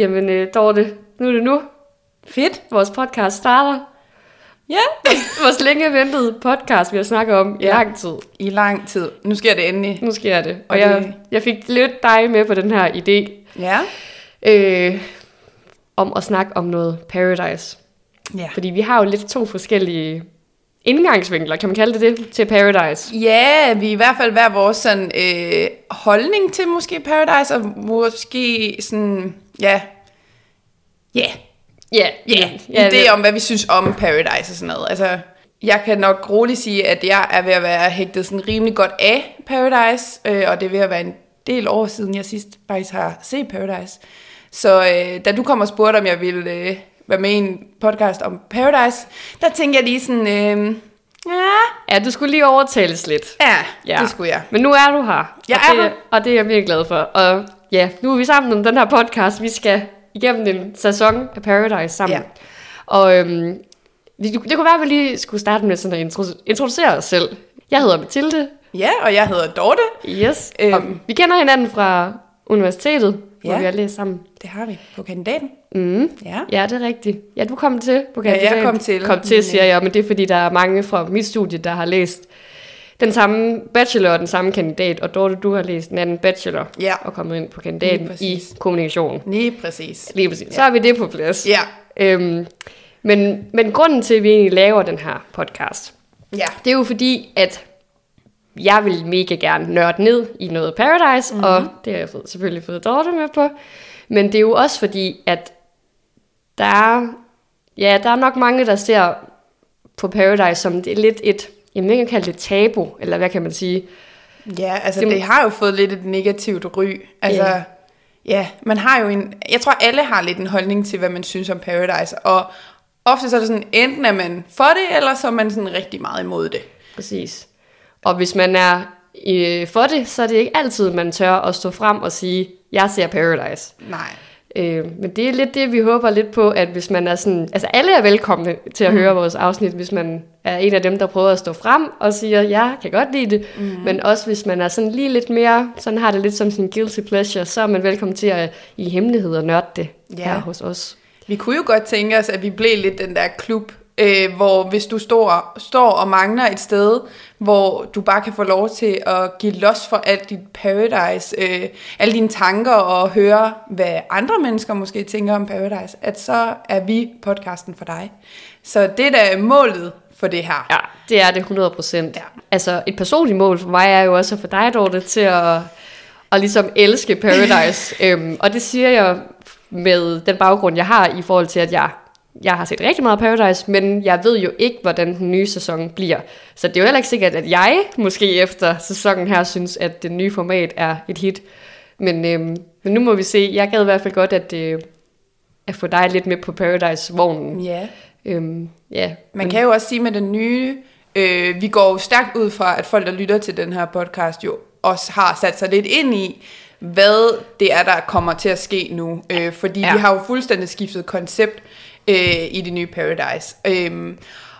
Jamen, øh, Dorte, nu er det nu. Fedt! Vores podcast starter. Ja! Vores længe ventede podcast, vi har snakket om i Ja. lang tid. I lang tid. Nu sker det endelig. Nu sker det. Og, Og jeg, det- jeg fik lidt dig med på den her idé Ja? øh, om at snakke om noget paradise. Ja. Fordi vi har jo lidt to forskellige indgangsvinkler, kan man kalde det det, til Paradise. Ja, vi er i hvert fald hver vores sådan, øh, holdning til måske Paradise, og måske sådan, ja, ja, Ja, ja, ja idé om, hvad vi synes om Paradise og sådan noget. Altså, jeg kan nok roligt sige, at jeg er ved at være hægtet sådan rimelig godt af Paradise, øh, og det er ved at være en del år siden, jeg sidst faktisk har set Paradise. Så øh, da du kom og spurgte, om jeg ville øh, være med i en podcast om Paradise, der tænkte jeg lige sådan, øh, ja, Ja, du skulle lige overtales lidt. ja, Ja. det skulle jeg. Men nu er du her. Jeg og er det, her. Og det er jeg virkelig glad for. Og ja, nu er vi sammen om den her podcast. Vi skal igennem en sæson af Paradise sammen. Ja. Og øhm, det, det kunne være, at vi lige skulle starte med sådan at intro- introducere os selv. Jeg hedder Mathilde. Ja, og jeg hedder Dorte. Yes. Øhm. Og vi kender hinanden fra universitetet, hvor Ja. vi har læst sammen. Det har vi på kandidaten. Mm. Ja. Ja, det er rigtigt. Ja, du kom til på Ja, jeg kandidaten. kom til. Kom til, siger jeg, men det er fordi, der er mange fra mit studie, der har læst den samme bachelor og den samme kandidat, og Dorte, du har læst en anden bachelor Ja. og kommet ind på kandidaten i kommunikation. Lige præcis. Lige præcis. Så Ja. har vi det på plads. Ja. Øhm, men, men grunden til, at vi egentlig laver den her podcast, Ja. det er jo fordi, at jeg vil mega gerne nørde ned i noget Paradise, Mhm. mm-hmm. og det har jeg fået, selvfølgelig fået Dorte med på. Men det er jo også fordi, at der er, ja, der er nok mange, der ser på Paradise som det er lidt et, jamen jeg kan kalde det tabu, eller hvad kan man sige? Ja, altså Det det, har jo fået lidt et negativt ry. Altså, Ja. ja. ja, man har jo en... Jeg tror, alle har lidt en holdning til, hvad man synes om Paradise. Og ofte så er det sådan, enten er man for det, eller så er man sådan rigtig meget imod det. Præcis. Og hvis man er øh, for det, så er det ikke altid, man tør at stå frem og sige, jeg ser Paradise. Nej. Øh, men det er lidt det, vi håber lidt på, at hvis man er sådan... Altså alle er velkomne til at mm. høre vores afsnit, hvis man er en af dem, der prøver at stå frem og siger, jeg kan godt lide det. Mm. Men også hvis man er sådan lige lidt mere, sådan har det lidt som sin guilty pleasure, så er man velkommen til at i hemmelighed og nørde det Ja. her hos os. Vi kunne jo godt tænke os, at vi blev lidt den der klub, øh, hvor hvis du står, står og mangler et sted, hvor du bare kan få lov til at give los for alt dit paradise, øh, alle dine tanker og høre, hvad andre mennesker måske tænker om paradise, at så er vi podcasten for dig. Så det er da målet for det her. Ja, det er det 100 procent. Ja. Altså et personligt mål for mig er jo også at få dig, Dorte, til at, at ligesom elske Paradise. øhm, og det siger jeg med den baggrund, jeg har i forhold til, at jeg, jeg har set rigtig meget Paradise, men jeg ved jo ikke, hvordan den nye sæson bliver. Så det er jo heller ikke sikkert, at jeg måske efter sæsonen her synes, at det nye format er et hit. Men, øhm, men nu må vi se. Jeg gad i hvert fald godt, at, øh, at få dig lidt med på Paradise-vognen. Ja. Øhm, ja. Man kan jo også sige med den nye, øh, vi går jo stærkt ud fra, at folk, der lytter til den her podcast, jo også har sat sig lidt ind i, hvad det er, der kommer til at ske nu. Øh, fordi Ja. vi har jo fuldstændig skiftet koncept øh, i det nye Paradise. Øhm,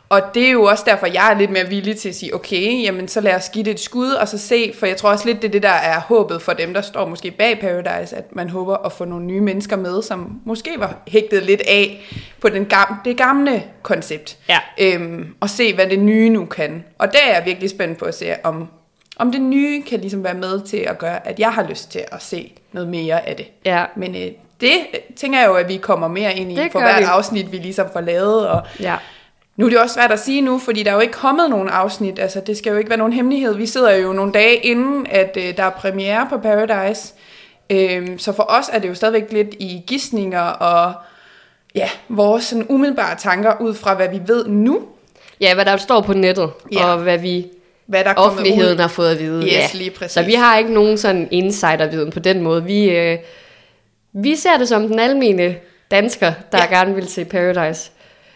og det er jo også derfor, jeg er lidt mere villig til at sige, okay, jamen så lad os give det et skud, og så se, for jeg tror også lidt, det er det, der er håbet for dem, der står måske bag Paradise, at man håber at få nogle nye mennesker med, som måske var hægtet lidt af på den gamle, det gamle koncept. Ja. Øhm, og se, hvad det nye nu kan. Og der er jeg virkelig spændt på at se, om, om det nye kan ligesom være med til at gøre, at jeg har lyst til at se noget mere af det. Ja, Men øh, det øh, tænker jeg jo, at vi kommer mere ind i Det for hvert vi. afsnit, vi ligesom får lavet. Og ja. nu er det også svært at sige nu, fordi der er jo ikke kommet nogen afsnit. Altså, det skal jo ikke være nogen hemmelighed. Vi sidder jo nogle dage inden, at øh, der er premiere på Paradise. Øhm, så for os er det jo stadigvæk lidt i gissninger og ja, vores sådan umiddelbare tanker ud fra, hvad vi ved nu. Ja, hvad der står på nettet, Ja. og hvad vi Hvad der er kommet offentligheden ud. har fået at vide. Yes, ja. lige præcis. Så vi har ikke nogen sådan insiderviden på den måde. Vi, øh, vi ser det som den almene dansker, der ja. gerne vil se Paradise.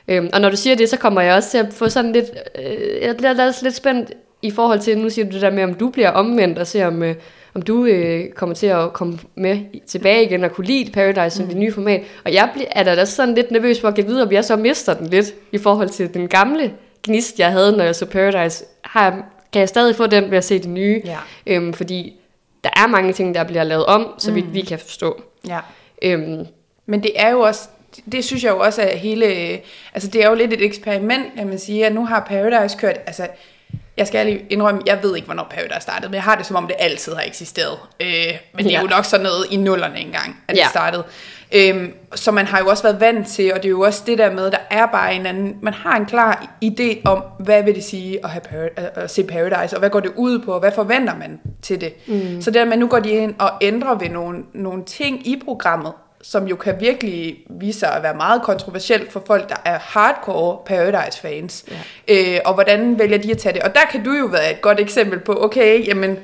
Øhm, og når du siger det, så kommer jeg også til at få sådan lidt... Øh, jeg bliver også lidt spændt i forhold til, nu siger du det der med, om du bliver omvendt og ser, om, øh, om du øh, kommer til at komme med tilbage igen og kunne lide Paradise som mm. det nye format. Og jeg bliver, er da sådan lidt nervøs for at give videre, om jeg så mister den lidt i forhold til den gamle gnist, jeg havde, når jeg så Paradise. Har, jeg- kan jeg stadig få den ved at se det nye? Ja. Øhm, fordi der er mange ting, der bliver lavet om, så vidt vi kan forstå. Ja. Øhm, Men det er jo også, det synes jeg jo også er hele, altså det er jo lidt et eksperiment, kan man sige, at nu har Paradise kørt, altså jeg skal ærlig indrømme, jeg ved ikke, hvornår Paradise startede, men jeg har det som om, det altid har eksisteret. Øh, men det er Ja. jo nok sådan noget i nullerne engang, at det Ja. startede. Øhm, så man har jo også været vant til, og det er jo også det der med, der er bare en anden, man har en klar idé om, hvad vil det sige at, have Par- at- se Paradise, og hvad går det ud på, og hvad forventer man til det. Mm. Så det der med, nu går de ind og ændrer ved nogle, nogle ting i programmet, som jo kan virkelig vise sig at være meget kontroversielt for folk, der er hardcore Paradise-fans. Ja. Øh, og hvordan vælger de at tage det? Og der kan du jo være et godt eksempel på, okay, jamen,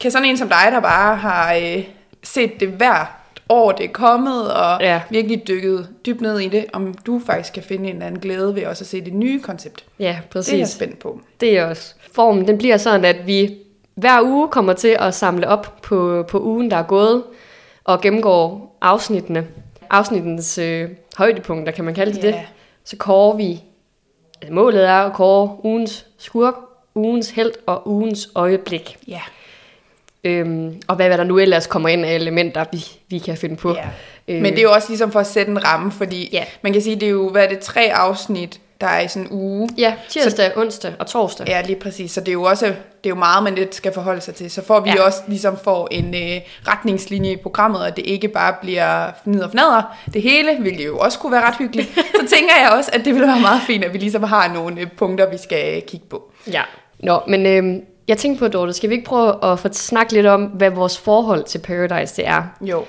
kan sådan en som dig, der bare har øh, set det hver år, det er kommet, og Ja. virkelig dykket dybt ned i det, om du faktisk kan finde en eller anden glæde ved også at se det nye koncept. ja, Det er jeg præcis. spændt på. Det er også. Formen, den bliver sådan, at vi hver uge kommer til at samle op på, på ugen, der er gået, og gennemgår afsnittene. Afsnittens øh, højdepunkter, kan man kalde det Ja. det. Så kårer vi, målet er at kåre ugens skurk, ugens held og ugens øjeblik. Ja. Øhm, og hvad, hvad der nu ellers kommer ind af elementer, vi, vi kan finde på. Ja. Øh, Men det er jo også ligesom for at sætte en ramme, fordi Ja. man kan sige, det er jo, hvad er det, tre afsnit, der er i sådan en uge. Ja, tirsdag, så, onsdag og torsdag. Ja, lige præcis. Så det er jo også det er jo meget, man lidt skal forholde sig til. Så får vi Ja. også ligesom får en øh, retningslinje i programmet, og det ikke bare bliver fnider og fnader det hele, hvilket jo også kunne være ret hyggeligt. Så tænker jeg også, at det ville være meget fint, at vi ligesom har nogle øh, punkter, vi skal kigge på. Ja. Nå, men øhm, jeg tænkte på, Dorte, skal vi ikke prøve at få snakke lidt om, hvad vores forhold til Paradise det er? Jo.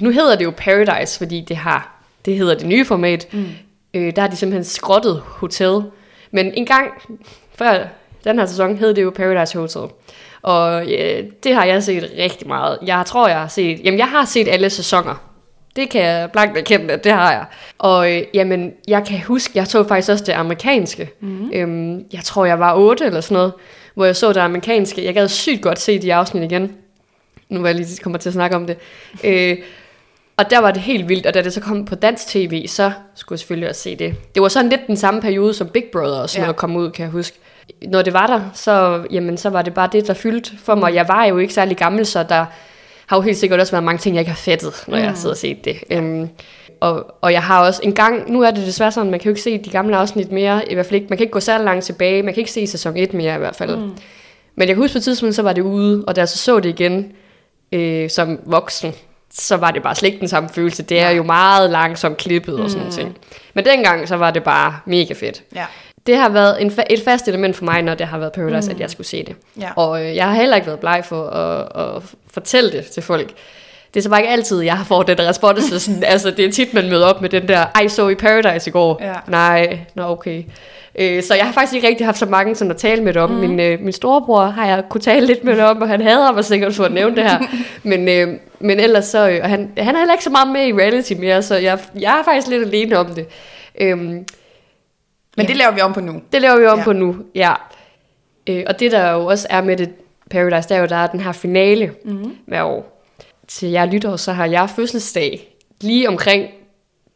Nu hedder det jo Paradise, fordi det har det hedder det nye format. Mm. Øh, der har de simpelthen skrottet hotel. Men en gang før den her sæson hed det jo Paradise Hotel. Og øh, det har jeg set rigtig meget. Jeg tror, jeg har set... Jamen, jeg har set alle sæsoner. Det kan jeg blankt erkende, at det har jeg. Og øh, jamen, jeg kan huske, jeg så faktisk også det amerikanske. Mm. Øhm, jeg tror, jeg var 8 eller sådan noget, hvor jeg så det amerikanske. Jeg gad sygt godt se de afsnit igen. Nu var jeg lige kommer til at snakke om det. Øh, og der var det helt vildt, og da det så kom på dansk tv, så skulle jeg selvfølgelig også se det. Det var sådan lidt den samme periode som Big Brother og sådan ja. Noget kom ud, kan jeg huske. Når det var der, så, jamen, så var det bare det, der fyldte for mig. Jeg var jo ikke særlig gammel, så der har jo helt sikkert også været mange ting, jeg ikke har fattet, når mm. jeg sidder og set det. Um, og, og jeg har også en gang, nu er det desværre sådan, man kan jo ikke se de gamle afsnit mere, i hvert fald ikke, man kan ikke gå særlig langt tilbage, man kan ikke se sæson 1 mere i hvert fald. Mm. Men jeg kan huske på et tidspunkt, så var det ude, og da jeg så så det igen øh, som voksen, så var det bare slet ikke den samme følelse. Det er jo meget langsomt klippet og sådan mm. ting. Men dengang, så var det bare mega fedt. Ja. Det har været en fa- et fast element for mig, når det har været Paradise, mm. at jeg skulle se det. Ja. Og øh, jeg har heller ikke været bleg for at, at fortælle det til folk. Det er så bare ikke altid, jeg har fået den respons. så Sådan, altså, det er tit, man møder op med den der, ej, så i Paradise i går. Ja. Nej, nå okay. Øh, så jeg har faktisk ikke rigtig haft så mange sådan at tale med det om. Mm. Min, øh, min storebror har jeg kunne tale lidt med det om, og han hader mig sikkert for at nævne det her. men, øh, men ellers så, øh, og han, han er heller ikke så meget med i reality mere, så jeg, jeg er faktisk lidt alene om det. Øhm, Men det laver vi om på nu. det laver vi om ja. Ja. på nu, ja. Øh, og det der jo også er med det Paradise, det er jo, der er den her finale mm. hver år. Til jeg lytter, så har jeg fødselsdag lige omkring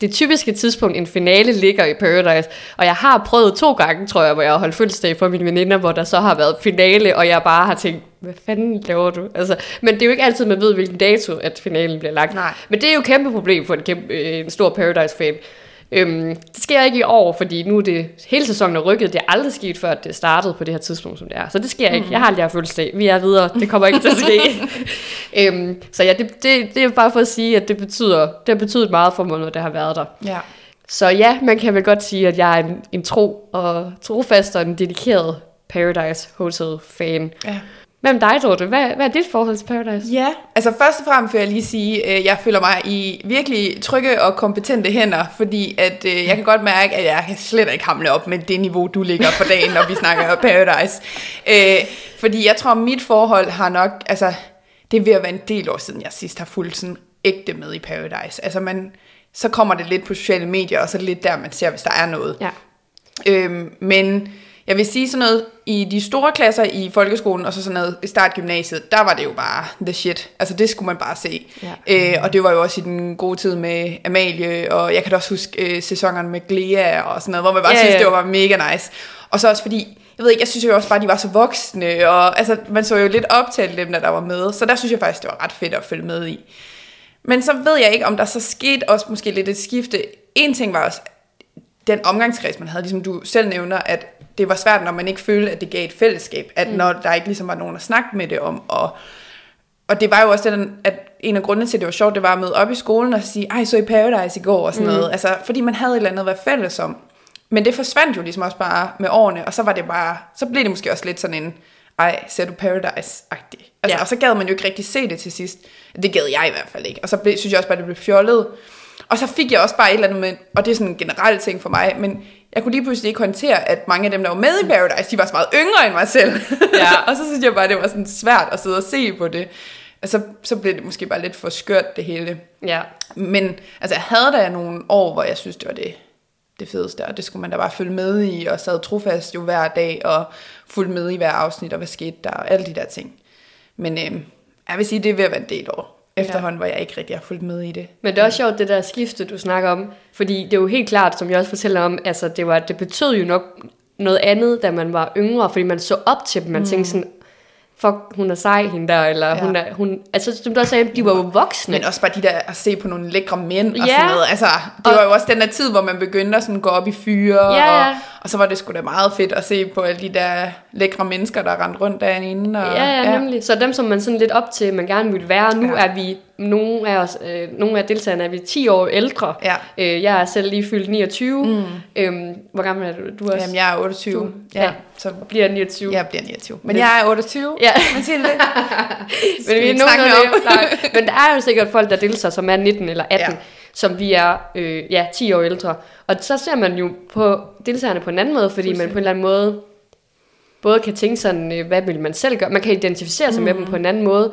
det typiske tidspunkt, en finale ligger i Paradise. Og jeg har prøvet to gange, tror jeg, hvor jeg har holdt fødselsdag for mine veninder, hvor der så har været finale, og jeg bare har tænkt, hvad fanden laver du? Altså, men det er jo ikke altid, man ved, hvilken dato, at finalen bliver lagt. Nej. Men det er jo et kæmpe problem for en, kæmpe, øh, en stor Paradise-fan. Øhm, det sker ikke i år, fordi nu er det hele sæsonen er rykket. Det er aldrig sket før, at det startede på det her tidspunkt, som det er. Så det sker ikke. Jeg har aldrig haft fødselsdag. Vi er videre. Det kommer ikke til at ske. øhm, så ja, det, det, det er bare for at sige, at det betyder, det har betydet meget for mig, når det har været der. Ja. Så ja, man kan vel godt sige, at jeg er en, en tro og trofast og en dedikeret Paradise Hotel-fan. ja. Hvem dig, Dorte? Hvad, hvad er dit forhold til Paradise? Ja, altså først og fremmest vil jeg lige sige, at jeg føler mig i virkelig trygge og kompetente hænder, fordi at øh, jeg kan godt mærke, at jeg kan slet ikke hamle op med det niveau, du ligger for dagen, når vi snakker Paradise. Øh, fordi jeg tror, mit forhold har nok, altså det er ved at være en del år siden, jeg sidst har fulgt sådan ægte med i Paradise. Altså man, så kommer det lidt på sociale medier, og så er lidt der, man ser, hvis der er noget. Ja. Øhm, men jeg vil sige sådan noget, i de store klasser i folkeskolen, og så sådan noget i startgymnasiet, der var det jo bare the shit. Altså det skulle man bare se. Ja. Øh, og det var jo også i den gode tid med Amalie, og jeg kan da også huske øh, sæsonerne med Glea og sådan noget, hvor man bare Ja, synes, ja. det var mega nice. Og så også fordi, jeg ved ikke, jeg synes jo også bare, de var så voksne, og altså, man så jo lidt op til dem, der, der var med. Så der synes jeg faktisk, det var ret fedt at følge med i. Men så ved jeg ikke, om der så skete også måske lidt et skifte. En ting var også, den omgangskreds, man havde, ligesom du selv nævner, at det var svært, når man ikke følte, at det gav et fællesskab, at mm. når der ikke ligesom var nogen at snakke med det om, og, og det var jo også den, at en af grundene til, at det var sjovt, det var at møde op i skolen og sige, ej, så i Paradise i går, og sådan mm. noget, altså, fordi man havde et eller andet at være fælles om. Men det forsvandt jo ligesom også bare med årene, og så var det bare, så blev det måske også lidt sådan en, ej, ser du Paradise-agtig. Altså, Ja. Og så gad man jo ikke rigtig se det til sidst. Det gad jeg i hvert fald ikke. Og så blev, synes jeg også bare, det blev fjollet. Og så fik jeg også bare et eller andet med, og det er sådan en generel ting for mig, men jeg kunne lige pludselig ikke håndtere, at mange af dem, der var med i Paradise, de var så meget yngre end mig selv. Ja. og så synes jeg bare, det var sådan svært at sidde og se på det. Altså, så blev det måske bare lidt for skørt, det hele. Ja. Men altså, jeg havde da nogle år, hvor jeg synes, det var det, det fedeste, og det skulle man da bare følge med i, og sad trofast jo hver dag, og fulgte med i hver afsnit, og hvad skete der, og alle de der ting. Men øh, jeg vil sige, det er ved at være en del år, efterhånden, hvor jeg ikke rigtig har fulgt med i det. Men det er også sjovt, det der skifte, du snakker om. Fordi det er jo helt klart, som jeg også fortæller om, altså det, var, det betød jo nok noget andet, da man var yngre, fordi man så op til dem. Man mm. tænkte sådan, fuck, hun er sej, hende der, eller ja. Ja. hun er, hun, altså som du også sagde, de var jo voksne. Men også bare de der at se på nogle lækre mænd og Ja. sådan noget. Altså, det Og- var jo også den der tid, hvor man begyndte at sådan gå op i fyre, Ja, ja. og, og så var det sgu da meget fedt at se på alle de der lækre mennesker, der rendte rundt derinde. Og, Ja, ja, nemlig. Så dem, som man sådan lidt op til, man gerne ville være, nu Ja. er vi, nogle af os, øh, nogle af deltagerne er vi 10 år ældre. Ja. Øh, jeg er selv lige fyldt 29. Mm. Øhm, hvor gammel er du? Du er også, Jamen, jeg er 28. Du- ja, ja. så bliver 29. jeg bliver 29. Men jeg er 28. Ja. Men siger det? Men, vi er om? nej, men der er jo sikkert folk, der deltager, som er 19 eller 18, ja. Som vi er øh, ja, 10 år ældre. Og så ser man jo på deltagerne på en anden måde, fordi man på en eller anden måde både kan tænke sådan, øh, hvad vil man selv gøre? Man kan identificere sig mm. med dem på en anden måde,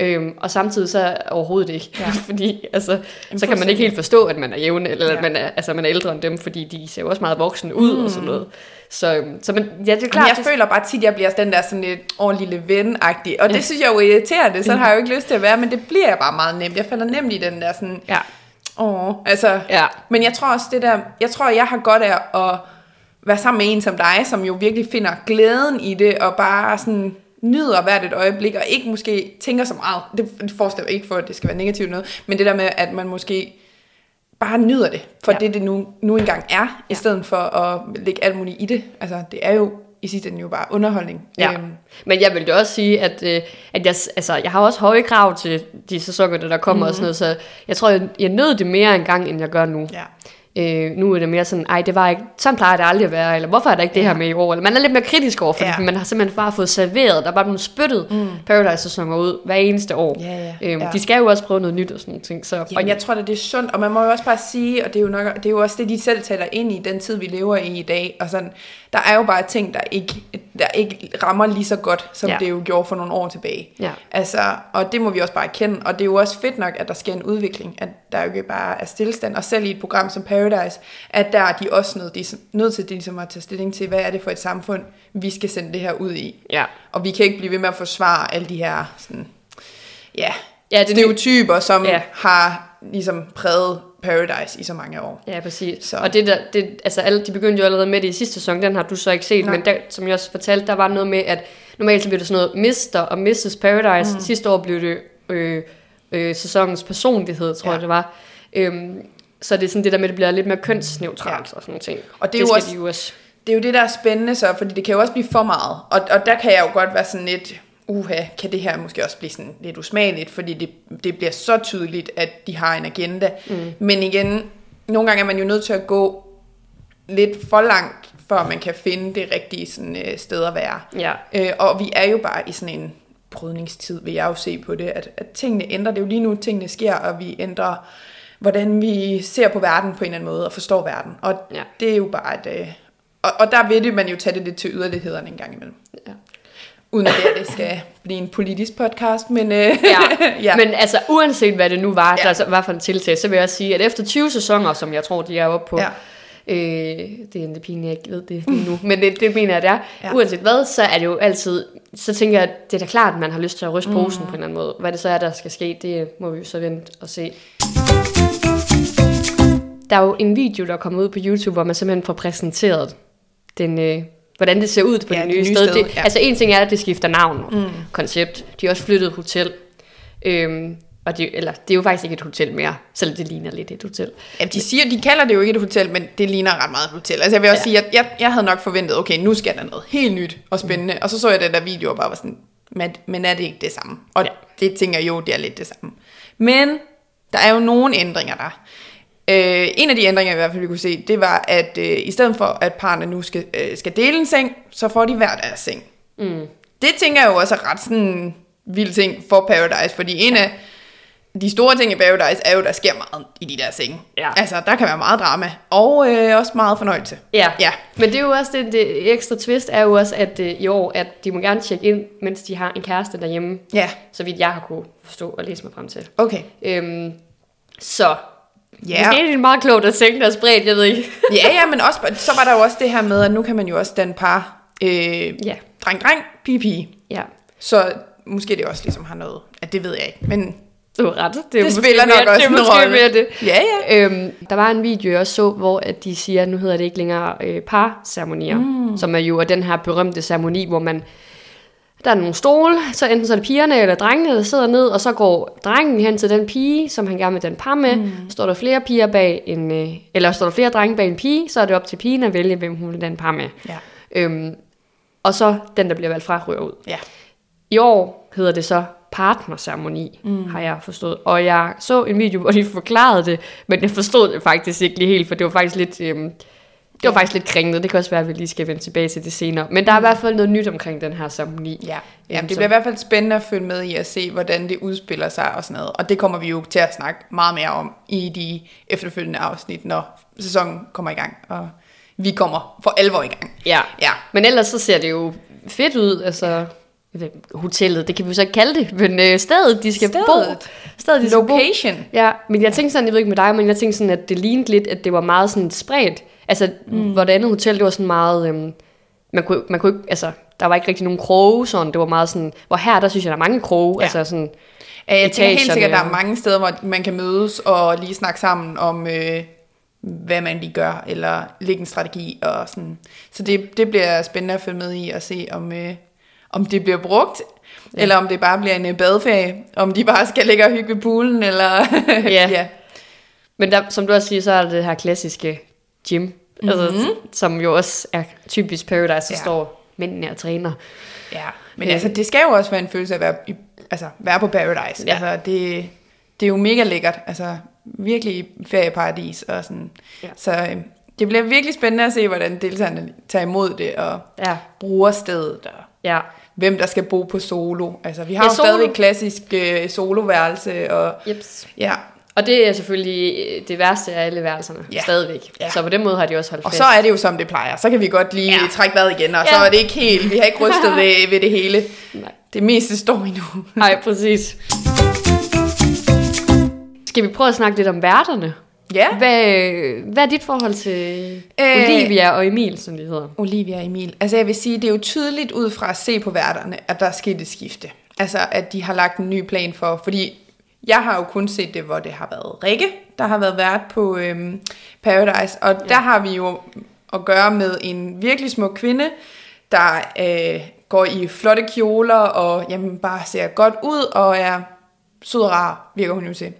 øhm, og samtidig så overhovedet ikke. Ja. Fordi altså, så kan man ikke helt forstå, at man er jævn, eller ja. At man er, altså, man er ældre end dem, fordi de ser jo også meget voksne ud mm. og sådan noget. Så, øhm, så men, ja, det er klart. Jamen, jeg det, føler bare tit, at jeg bliver den der sådan lidt ordentlig lille ven-agtig. Og det synes jeg er jo irriterende, så har jeg jo ikke lyst til at være, men det bliver jeg bare meget nemt. Jeg falder nemt i den der sådan, ja. Åh, altså. Ja. Men jeg tror også det der, jeg tror, jeg har godt af at være sammen med en som dig, som jo virkelig finder glæden i det, og bare sådan nyder hvert et øjeblik, og ikke måske tænker så meget, det det forestiller jeg ikke for, at det skal være negativt noget, men det der med, at man måske bare nyder det, for Ja. ja. det det nu, nu engang er, i stedet for at lægge alt muligt i det. Altså, det er jo i sidste ende jo bare underholdning. Ja. Øhm, Men jeg vil jo også sige, at, øh, at jeg, altså, jeg har også høje krav til de sæsoner, der kommer mm-hmm. og sådan noget, så jeg tror, jeg, jeg nød det mere engang, end jeg gør nu. ja. Øh, nu er det mere sådan, ej, det var ikke, sådan plejer det aldrig at være, eller hvorfor er der ikke det her med i år? Eller man er lidt mere kritisk over for ja. Det, man har simpelthen bare fået serveret, der er bare blevet spyttet mm. Paradise-sæsoner ud hver eneste år. Ja, ja, Øhm, ja. De skal jo også prøve noget nyt og sådan nogle ting. Så, Jamen, jeg tror, at det er sundt, og man må jo også bare sige, og det er jo, nok, det er jo også det, de selv taler ind i den tid, vi lever i i dag, og sådan, der er jo bare ting, der ikke, der ikke rammer lige så godt, som Ja. det jo gjorde for nogle år tilbage. Ja. Altså, og det må vi også bare erkende, og det er jo også fedt nok, at der sker en udvikling, at der jo ikke bare er stillestand, og selv i et program som Paradise, at der er de også nødt, de, nødt til ligesom at tage stilling til, hvad er det for et samfund, vi skal sende det her ud i. Ja. Og vi kan ikke blive ved med at forsvare alle de her sådan, ja, Ja, det- stereotyper, som ja. har ligesom præget Paradise i så mange år. Ja, præcis. Så. Og det der, det, altså alle, de begyndte jo allerede med det i sidste sæson, den har du så ikke set, Nej. men der, som jeg også fortalte, der var noget med, at normalt så blev det sådan noget Mr. og Mrs. Paradise. Mm. Sidste år blev det øh, øh, sæsonens personlighed, tror ja. Jeg det var. Øhm, så det er sådan det der med, at det bliver lidt mere kønsneutralt ja. og sådan nogle ting. Og det er jo skal også- de jo også. Det er jo det, der er spændende så, fordi det kan jo også blive for meget. Og, og der kan jeg jo godt være sådan lidt, uha, kan det her måske også blive sådan lidt usmageligt, fordi det, det bliver så tydeligt, at de har en agenda. Mm. Men igen, nogle gange er man jo nødt til at gå lidt for langt, før man kan finde det rigtige sådan, øh, sted at være. Ja. Øh, og vi er jo bare i sådan en brydningstid, vil jeg jo se på det, at, at tingene ændrer. Det er jo lige nu, tingene sker, og vi ændrer, hvordan vi ser på verden på en eller anden måde, og forstår verden. Og Ja. det er jo bare et... Øh, og, og der vil det man jo tage det lidt til yderlighederne en gang imellem. Ja. Uden at det, det skal blive en politisk podcast, men øh, Ja. ja. Men altså, uanset hvad det nu var, Ja. der var for en tiltag, så vil jeg sige, at efter 20 sæsoner, som jeg tror, de er oppe på, Ja. Øh, det er egentlig pinligt, jeg ikke ved det lige nu, men det, det mener jeg, det er. Ja. Uanset hvad, så er det jo altid, så tænker jeg, at det er da klart, at man har lyst til at ryste posen mm. på en eller anden måde. Hvad det så er, der skal ske, det må vi jo så vente og se. Der er jo en video, der er kommet ud på YouTube, hvor man simpelthen får præsenteret den, øh, hvordan det ser ud på Ja, det nye, nye sted. sted, Det, ja. Altså en ting er, at det skifter navn og mm. koncept. De har også flyttet hotel. Øhm, og det, eller, det er jo faktisk ikke et hotel mere, selvom det ligner lidt et hotel. Ja, de siger, de kalder det jo ikke et hotel, men det ligner ret meget et hotel. Altså jeg vil også ja. Sige, at jeg, jeg havde nok forventet, okay, nu skal der noget helt nyt og spændende. Mm. Og så så jeg den der video og bare var sådan, men, men er det ikke det samme? Og. Ja. det tænker jeg jo, det er lidt det samme. Men der er jo nogle ændringer der. Øh, en af de ændringer, i hvert fald vi kunne se, det var, at øh, i stedet for, at parerne nu skal, øh, skal dele en seng, så får de hver deres seng. Mm. Det tænker jeg jo også er ret sådan vild ting for Paradise, fordi en af de store ting i Paradise er jo, der sker meget i de der senge. Ja. Altså, der kan være meget drama, og øh, også meget fornøjelse. Ja. Ja. men det er jo også det, det ekstra twist er jo også, at øh, i år, at de må gerne tjekke ind, mens de har en kæreste derhjemme, Ja, så vidt jeg har kunne forstå og læse mig frem til. okay. Øhm, så Ja. måske er det meget klogt at tænke der spredt, jeg ved ikke. ja, ja, men også, så var der jo også det her med, at nu kan man jo også danne par øh, ja, dreng-dreng, pige-pige. ja. Så måske det også ligesom har noget, at det ved jeg ikke, men Du har ret. Det, er Det spiller nok mere, også det er måske mere det. ja, ja. Øhm, der var en video, jeg også så, hvor at de siger, at nu hedder det ikke længere øh, parceremonier, mm. som er jo den her berømte ceremoni, hvor man der er nogle stole, så enten så er det pigerne eller drengene, der sidder ned, og så går drengen hen til den pige, som han gerne vil den par med. Mm. Står der flere piger bag en, øh, eller står der flere drenge bag en pige, så er det op til pigen at vælge, hvem hun vil den par med. Ja. Øhm, og så den, der bliver valgt fra, ryger ud. ja. I år hedder det så partnerceremoni, mm. har jeg forstået. Og jeg så en video, hvor de forklarede det, men jeg forstod det faktisk ikke lige helt, for det var faktisk lidt... Øhm, det var Ja. faktisk lidt kringlet. Det kan også være, at vi lige skal vende tilbage til det senere. Men der er i hvert fald noget nyt omkring den her ceremoni. Ja, Øhm, Jamen, det bliver i hvert fald spændende at følge med i at se, hvordan det udspiller sig og sådan noget. Og det kommer vi jo til at snakke meget mere om i de efterfølgende afsnit, når sæsonen kommer i gang. Og vi kommer for alvor i gang. Ja. Ja, Men ellers så ser det jo fedt ud. Altså, hotellet, det kan vi jo så ikke kalde det, men øh, stedet, de skal Stedet. bo. Stedet, de skal bo. location. Ja, men jeg tænkte sådan, jeg ved ikke med dig, men jeg tænkte sådan, at det lignede lidt, at det var meget sådan spredt. Altså, mm. hvor det andet hotel, det var sådan meget, øhm, man, kunne, man kunne ikke, altså, der var ikke rigtig nogen kroge, sådan, det var meget sådan, hvor her, der synes jeg, der er mange kroge, Ja. altså sådan, Ja, jeg tænker helt sikkert, at der er mange steder, hvor man kan mødes og lige snakke sammen om, øh, hvad man lige gør, eller lægge en strategi og sådan. Så det, det bliver spændende at følge med i og se, om, øh, om det bliver brugt, ja. eller om det bare bliver en øh, badeferie, om de bare skal ligge og hygge ved poolen, eller... Ja. ja. men der, som du også siger, så er der det her klassiske gym, mm-hmm. altså, som jo også er typisk Paradise, så Ja. ja. står mændene og træner. Ja, men Øh. altså, det skal jo også være en følelse af at være, i, altså, være på Paradise. Ja. Altså, det, det er jo mega lækkert. Altså, virkelig ferieparadis og sådan. Ja. Så øh, det bliver virkelig spændende at se, hvordan deltagerne tager imod det og Ja, bruger stedet og ja. Hvem der skal bo på solo. Altså, vi har Ja, jo solo. stadig klassisk øh, soloværelse og Jeps. ja. Og det er selvfølgelig øh, det værste af alle værelserne, Ja. stadigvæk. Ja. Så på den måde har de også holdt Og fast. så er det jo som det plejer. Så kan vi godt lige ja. Trække vejret igen, og så Ja. er det ikke helt, vi har ikke rystet ved, ved det hele. Nej. Det meste står endnu. Nej, præcis. Skal vi prøve at snakke lidt om værterne? Ja. Hvad, hvad er dit forhold til Øh. Olivia og Emil, som de hedder? Olivia og Emil. Altså jeg vil sige, det er jo tydeligt ud fra at se på værterne, at der er sket et skifte. Altså at de har lagt en ny plan for, fordi jeg har jo kun set det, hvor det har været Rikke, der har været vært på øhm, Paradise, og ja. der har vi jo at gøre med en virkelig smuk kvinde, der øh, går i flotte kjoler og jamen, bare ser godt ud og er sød og rar, virker hun jo til.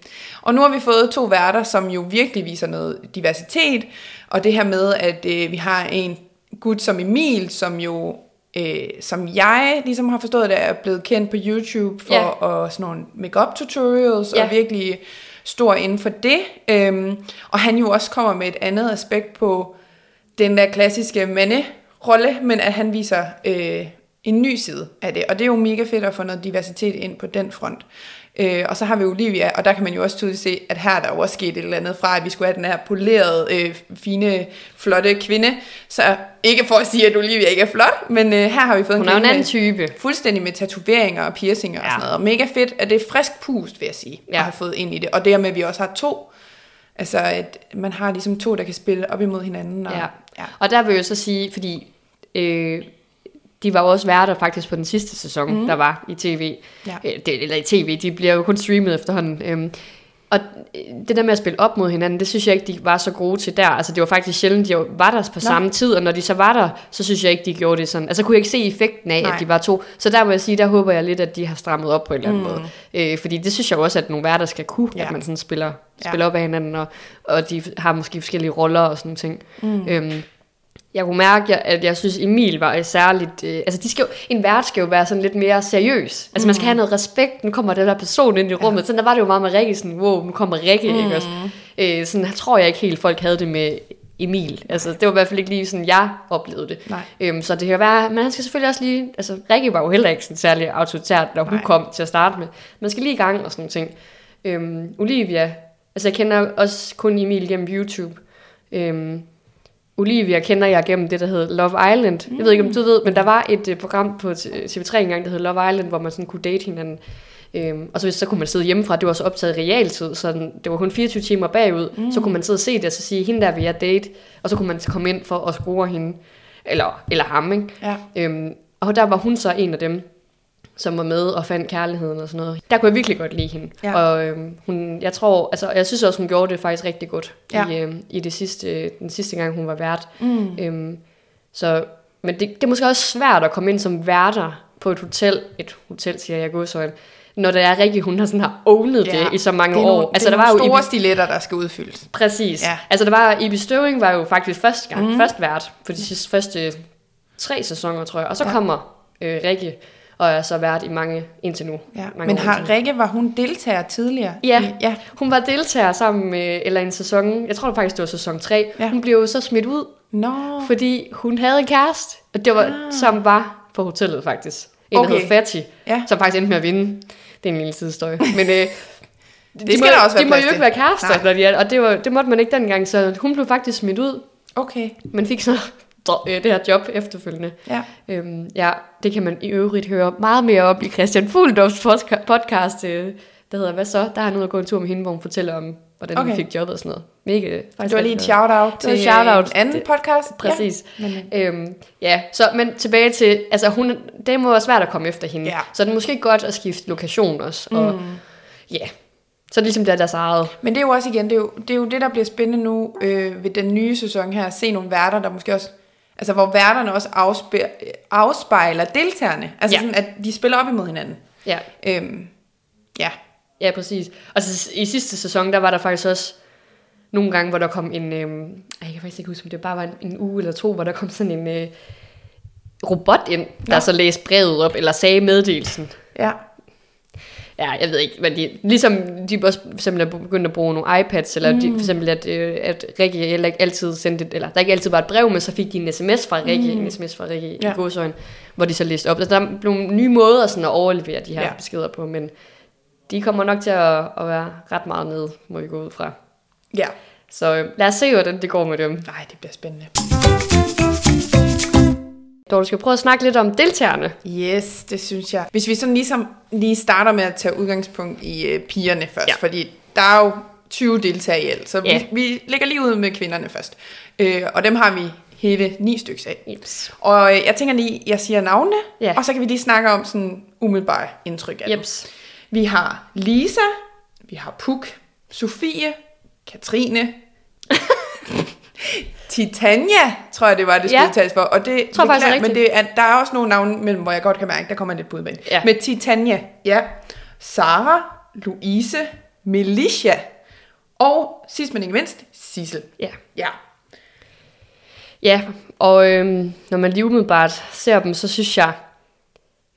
Og nu har vi fået to værter, som jo virkelig viser noget diversitet, og det her med, at øh, vi har en gut som Emil, som jo, øh, som jeg ligesom har forstået det, er blevet kendt på YouTube for Ja. og sådan nogle makeup tutorials, ja. Og virkelig stor inden for det. Øhm, og han jo også kommer med et andet aspekt på den der klassiske manderolle, men at han viser øh, en ny side af det. Og det er jo mega fedt at få noget diversitet ind på den front. Øh, og så har vi Olivia, og der kan man jo også tydeligt se, at her er der jo også sket et eller andet fra, at vi skulle have den her polerede, øh, fine, flotte kvinde. Så ikke for at sige, at Olivia ikke er flot, men øh, her har vi fået Hun en jo en kvinde anden type. fuldstændig med tatoveringer og piercinger ja. og sådan noget. Og mega fedt, at det er frisk pust, vil jeg sige, ja. At have fået ind i det. Og det med, at vi også har to. Altså, at man har ligesom to, der kan spille op imod hinanden. Og, Ja. ja. Og der vil jeg jo så sige, fordi øh, de var jo også værter faktisk på den sidste sæson, mm. der var i tv. Ja. Øh, det, eller i tv, de bliver jo kun streamet efterhånden. Øhm, og øh, det der med at spille op mod hinanden, det synes jeg ikke, de var så gode til der. Altså det var faktisk sjældent, de var der på Nå. samme tid, og når de så var der, så synes jeg ikke, de gjorde det sådan. Altså kunne jeg ikke se effekten af, Nej. at de var to. Så der må jeg sige, der håber jeg lidt, at de har strammet op på en eller anden mm. måde. Øh, fordi det synes jeg også, at nogle værter skal kunne, Ja. at man sådan spiller, Ja. spiller op af hinanden, og, og de har måske forskellige roller og sådan nogle ting. Mm. Øhm, jeg kunne mærke, at jeg synes, Emil var særligt... Øh, altså, de skal jo, en vært skal jo være sådan lidt mere seriøs. Altså, man skal have noget respekt. Nu kommer den der person ind i rummet. Ja. Sådan der var det jo meget med Rikke. Sådan, wow, nu kommer Rikke, mm. ikke også? Øh, sådan tror jeg ikke helt, folk havde det med Emil. Altså, det var i hvert fald ikke lige sådan, jeg oplevede det. Nej. Øhm, så det kan være... Men han skal selvfølgelig også lige... Altså, Rikke var jo heller ikke sådan særlig autoritært, når hun Nej. kom til at starte med. Man skal lige i gang og sådan ting. Øhm, Olivia... Altså, jeg kender også kun Emil gennem YouTube. Øhm, Olivia kender jeg gennem det, der hedder Love Island. Mm. Jeg ved ikke, om du ved, men der var et uh, program på TV3 engang, der hed Love Island, hvor man sådan kunne date hinanden. Øhm, og så, hvis, så kunne man sidde hjemmefra, det var så optaget i realtid, så det var kun 24 timer bagud. Mm. Så kunne man sidde og se det, og så sige, hende der vil jeg date, og så kunne man komme ind for at score hende, eller, eller ham, ikke? Ja. Øhm, og der var hun så en af dem, som var med og fandt kærligheden og sådan noget. Der kunne jeg virkelig godt lide hende. Ja. Og øhm, hun, jeg tror, altså jeg synes også, hun gjorde det faktisk rigtig godt Ja. i, øhm, i det sidste, den sidste gang, hun var vært. Mm. Øhm, så, men det, det er måske også svært at komme ind som værter på et hotel, et hotel siger jeg godsøjne, når det er rigtig, hun har sådan har ownet ja, det i så mange det er år. Nogle, altså det der er var jo nogle store Ibi, stiletter, der skal udfyldes. præcis. Ja. Altså der var Ibi Støving var jo faktisk første gang, mm. først vært på de sidste første tre sæsoner, tror jeg. Og så ja. kommer øh, Rikke og er så vært i mange indtil nu. Ja. Mange Men har. Rikke, var hun deltager tidligere? Ja. I- ja. Hun var deltager sammen med, eller en sæson, jeg tror det faktisk det var sæson 3. Ja. Hun blev jo så smidt ud, Nå. fordi hun havde en kæreste, og det var, Ah. som var på hotellet faktisk. En, okay. Der hed Fatty, Ja. som faktisk endte med at vinde. Det er en lille sidehistorie. Men øh, Det de skal må, der også være de må jo ikke være kærester, når de er, og det, var, det måtte man ikke dengang, så hun blev faktisk smidt ud, Okay. men fik så det her job efterfølgende. Ja. Øhm, ja, det kan man i øvrigt høre meget mere om i Christian Fuglendorfs podca- podcast, øh, der hedder Hvad så? Der er han ude og gå en tur med hende, hvor hun fortæller om, hvordan okay. Hun fik jobbet og sådan noget. Mega, faktisk Det var lige et shout-out Det til shout-out. en anden Det- podcast. Præcis. Ja. Men, øh, Øhm, ja, så, men tilbage til, altså hun, det må være svært at komme efter hende. Ja. Så det er måske godt at skifte lokation også. Og, Mm. ja, så er det ligesom det er deres eget. Men det er jo også igen, det er jo det, er jo det der bliver spændende nu øh, ved den nye sæson her, at se nogle værter, der måske også, altså hvor værterne også afspejler, afspejler deltagerne. Altså Ja. sådan, at de spiller op imod hinanden. Ja, Øhm, ja, ja præcis. Og så i sidste sæson, der var der faktisk også nogle gange, hvor der kom en, ej, jeg kan faktisk ikke huske, om det bare var en, en uge eller to, hvor der kom sådan en øh, robot ind, der Nå. så læste brevet op, eller sagde meddelelsen. ja, Ja, jeg ved ikke, men de, ligesom de også eksempel er begyndt at bruge nogle iPads, eller mm. de, for eksempel at, øh, at Rikke heller ikke altid sendte, eller der ikke altid var et brev, men så fik de en sms fra Rikke, mm. en sms fra Rikke ja. I godsøjen, hvor de så læste op. Altså, der blev nye måder sådan at overlevere de her. Ja. beskeder på, men de kommer nok til at, at være ret meget nede, må vi gå ud fra. ja. Så øh, lad os se, hvordan det går med dem. Nej, det bliver spændende. Dog, du skal prøve at snakke lidt om deltagerne. Yes, det synes jeg. Hvis vi sådan ligesom lige starter med at tage udgangspunkt i øh, pigerne først, Ja. fordi der er jo 20 deltagere i alt, så Ja. vi, vi lægger lige ud med kvinderne først. Øh, og dem har vi hele ni stykker af. Jeps. Og øh, jeg tænker lige, jeg siger navnene, Ja. og så kan vi lige snakke om sådan umiddelbart indtryk af dem. Jeps. Vi har Lisa, vi har Puk, Sofie, Katrine, Titania, tror jeg det var, det skulle Ja. tages for. Og det Tror jeg faktisk beklager, men det er, der er også nogle navne mellem, hvor jeg godt kan mærke, der kommer lidt bud med. Ja. Med Titania, ja. Sara, Louise, Melissa, og sidst men ikke mindst, Sissel. Ja. Ja. Ja, og øhm, når man lige umiddelbart ser dem, så synes jeg,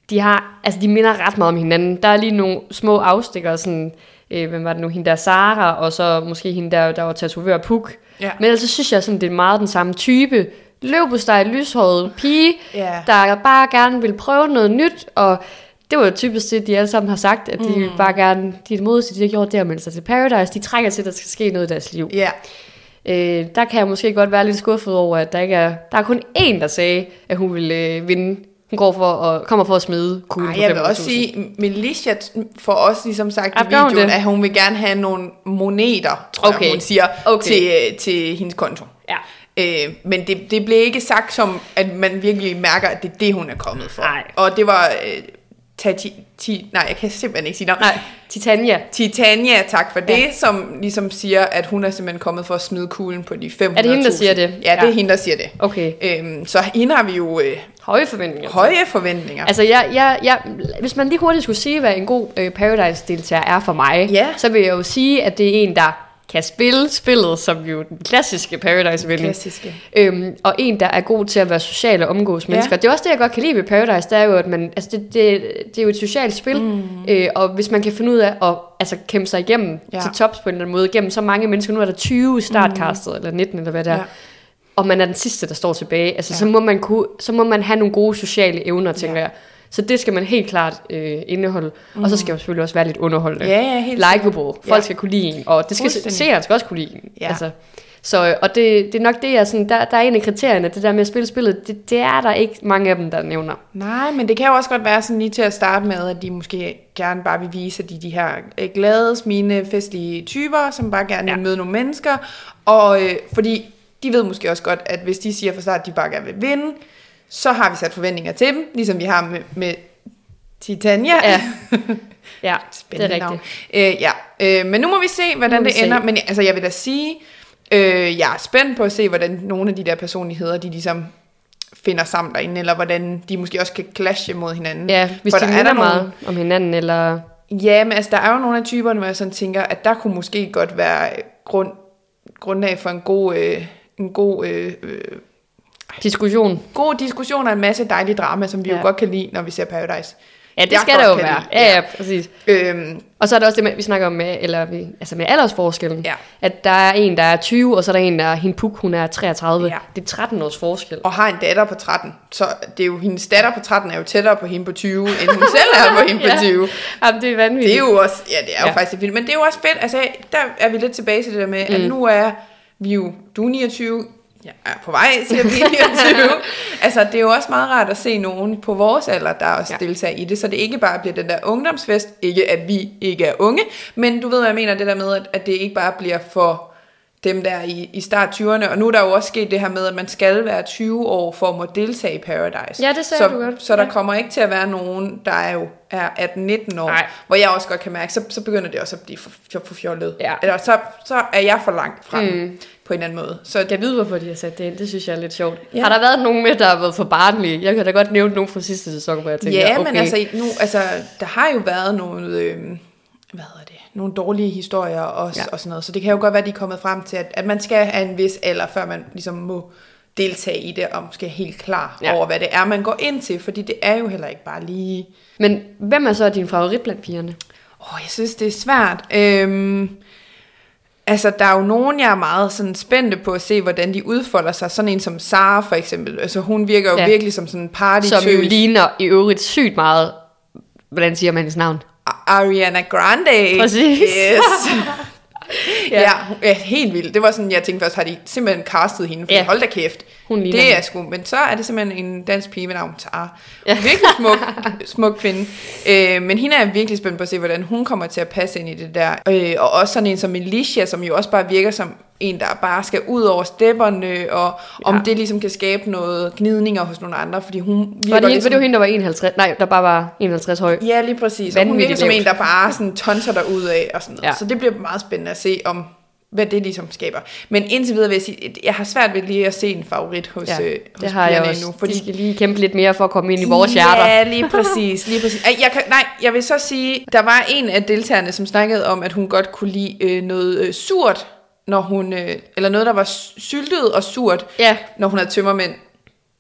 de har, altså de minder ret meget om hinanden. Der er lige nogle små afstikker, sådan, øh, hvem var det nu, hende der Sara, og så måske hende der, der var tatovør Puk. Ja. Men ellers så synes jeg, sådan, det er meget den samme type. Løbosteg, lyshåret pige, Ja. der bare gerne vil prøve noget nyt, og det var jo typisk det, de alle sammen har sagt, at de mm. bare gerne, de er det modeste, de har gjort det at melde sig til Paradise. De trænger til, at der skal ske noget i deres liv. Ja. Øh, der kan jeg måske godt være lidt skuffet over, at der ikke er, der er kun én, der sagde, at hun ville øh, vinde. Hun går for at, kommer for at smide kuglen Ej, jeg vil 500.000. også sige, Melissa får også ligesom sagt Ja, i hun videoen, det? at hun vil gerne have nogle moneter, tror Okay. jeg, hun siger, Okay. til, øh, til hendes konto. Ja. Øh, men det, det blev ikke sagt som, at man virkelig mærker, at det er det, hun er kommet for. Nej. Og det var øh, Tati, ti, nej, jeg kan simpelthen ikke sige navn. Nej, Titania. Titania, tak for det, ja. som ligesom siger, at hun er simpelthen kommet for at smide kuglen på de 500.000. Er det hende, der siger det? Ja, det Ja. er hende, der siger det. Okay. Øhm, så hende har vi jo øh, Høje forventninger. høje forventninger. Altså, jeg, jeg, jeg, hvis man lige hurtigt skulle sige, hvad en god øh, Paradise-deltager er for mig, Ja. så vil jeg jo sige, at det er en, der kan spille spillet, som jo den klassiske Paradise-vinding. Klassiske. Øhm, og en, der er god til at være social og omgås mennesker. Det er også det, jeg godt kan lide ved Paradise, det er jo, at man, altså det, det, det er jo et socialt spil, mm. øh, og hvis man kan finde ud af at altså, kæmpe sig igennem Ja. ja. til tops på en eller anden måde, gennem så mange mennesker, nu er der 20 i startcastet, mm. eller 19, eller hvad det er, Ja. Og man er den sidste, der står tilbage, altså Ja. så, må man kunne, så må man have nogle gode sociale evner, tænker Ja. jeg. Så det skal man helt klart øh, indeholde. Mm. Og så skal man selvfølgelig også være lidt underholdende. Ja, ja, helt Likeable. Folk Ja. skal kunne lide en, og det skal seeren skal også kunne lide en. Ja. Altså, så, og det, det er nok det, jeg sådan, der, der er en af kriterierne, det der med at spille spillet, det, det er der ikke mange af dem, der nævner. Nej, men det kan jo også godt være sådan lige til at starte med, at de måske gerne bare vil vise, at de de her øh, glade, smilende, festlige typer, som bare gerne vil Ja. møde nogle mennesker. Og øh, fordi de ved måske også godt, at hvis de siger fra start, at de bare gerne vil vinde, så har vi sat forventninger til dem, ligesom vi har med, med Titania. Ja, ja Spændende det er navn. rigtigt. Øh, ja, øh, men nu må vi se, hvordan det se. ender. Men altså, jeg vil da sige, øh, jeg er spændt på at se, hvordan nogle af de der personligheder, de ligesom finder sammen derinde, eller hvordan de måske også kan clashe mod hinanden. Ja, hvis For de der er der nogle- meget om hinanden, eller... Ja, men altså, der er jo nogle af typerne, hvor jeg sådan tænker, at der kunne måske godt være grund, grundlag for en god, øh, en god, øh, øh, Diskussion. god diskussion og en masse dejlig drama, som vi ja. Jo godt kan lide, når vi ser Paradise. Ja, det Jeg skal der jo være. lide, Ja, ja. præcis. Øhm, Og så er der også det, med, vi snakker om med, eller vi, altså med aldersforskellen. Ja. At der er en, der er 20, og så er der en, der er hende puk, hun er 33. Ja. Det er 13 års forskel. og har en datter på 13. Så det er jo, hendes datter på 13 er jo tættere på hende på 20, end hun selv er på hende på Ja. 20. Jamen, det er vanvittigt. Det er jo også, ja, det er jo Ja. faktisk vildt, men det er jo også fedt, altså der er vi lidt tilbage til det der med, at Mm. nu er vi jo, du er 29, jeg er på vej til at blive 29. altså det er jo også meget rart at se nogen på vores alder, der også Ja. ja. deltager i det, så det ikke bare bliver den der ungdomsfest, ikke at vi ikke er unge, men du ved, hvad jeg mener, det der med, at, at det ikke bare bliver for dem der i, i start 20'erne, og nu er der jo også sket det her med, at man skal være 20 år for at må deltage i Paradise. Ja, det sagde så, du godt. Så der Ja. kommer ikke til at være nogen, der er jo er 18-19 år, Nej. hvor jeg også godt kan mærke, så, så begynder det også at blive for, for, for fjollet. Ja. Eller så, så er jeg for langt fra mm. På en anden måde. Så Jeg vide, hvorfor de har sat det ind. Det synes jeg er lidt sjovt. Ja. Har der været nogen med, der har været for barnlige? Jeg kan da godt nævne nogen fra sidste sæson, hvor jeg tænker, ja, okay. men altså, nu, altså, der har jo været nogle, øh, hvad hedder det, nogle dårlige historier også, ja. Og sådan noget. Så det kan jo godt være, at de er kommet frem til, at, at man skal have en vis alder, før man ligesom må deltage i det, og måske er helt klar ja. Over, hvad det er, man går ind til. Fordi det er jo heller ikke bare lige... Men hvem er så din favorit blandt pigerne? Åh, oh, jeg synes, det er svært. Øhm, altså, der er jo nogen, jeg er meget sådan spændte på at se, hvordan de udfolder sig. Sådan en som Sara for eksempel. Altså, hun virker jo. Ja. virkelig som sådan en party Som jo ligner i øvrigt sygt meget, hvordan siger man hendes navn? Ariana Grande. Præcis. Yes. ja. Ja. helt vildt. Det var sådan, jeg tænkte først, har de simpelthen castet hende, for. Ja. hold da kæft. Hun ligner det er sgu, men så er det simpelthen en dansk pige med navn Tara. Ja. Virkelig smuk, smuk kvinde. Øh, men hende er jeg virkelig spændt på at se, hvordan hun kommer til at passe ind i det der. Øh, og også sådan en som Alicia, som jo også bare virker som en, der bare skal ud over stepperne, og ja. om det ligesom kan skabe noget gnidninger hos nogle andre, fordi hun virker Var det, ligesom... var det jo hende, der var 51? Nej, der bare var 51 høj. Ja, lige præcis. Og hun Vanvittigt virker som en, der bare sådan tonser der ud af og sådan noget. Ja. Så det bliver meget spændende at se om hvad det ligesom skaber. Men indtil videre vil jeg sige, jeg har svært ved lige at se en favorit hos, Ja, øh, hos det har jeg også. endnu. Fordi... De skal lige kæmpe lidt mere for at komme ind i vores ja, hjerter. Ja, lige præcis. Lige præcis. Ej, Jeg kan, nej, jeg vil så sige, der var en af deltagerne, som snakkede om, at hun godt kunne lide øh, noget øh, surt, når hun, øh, eller noget, der var syltet og surt, Ja, når hun havde tømmermænd.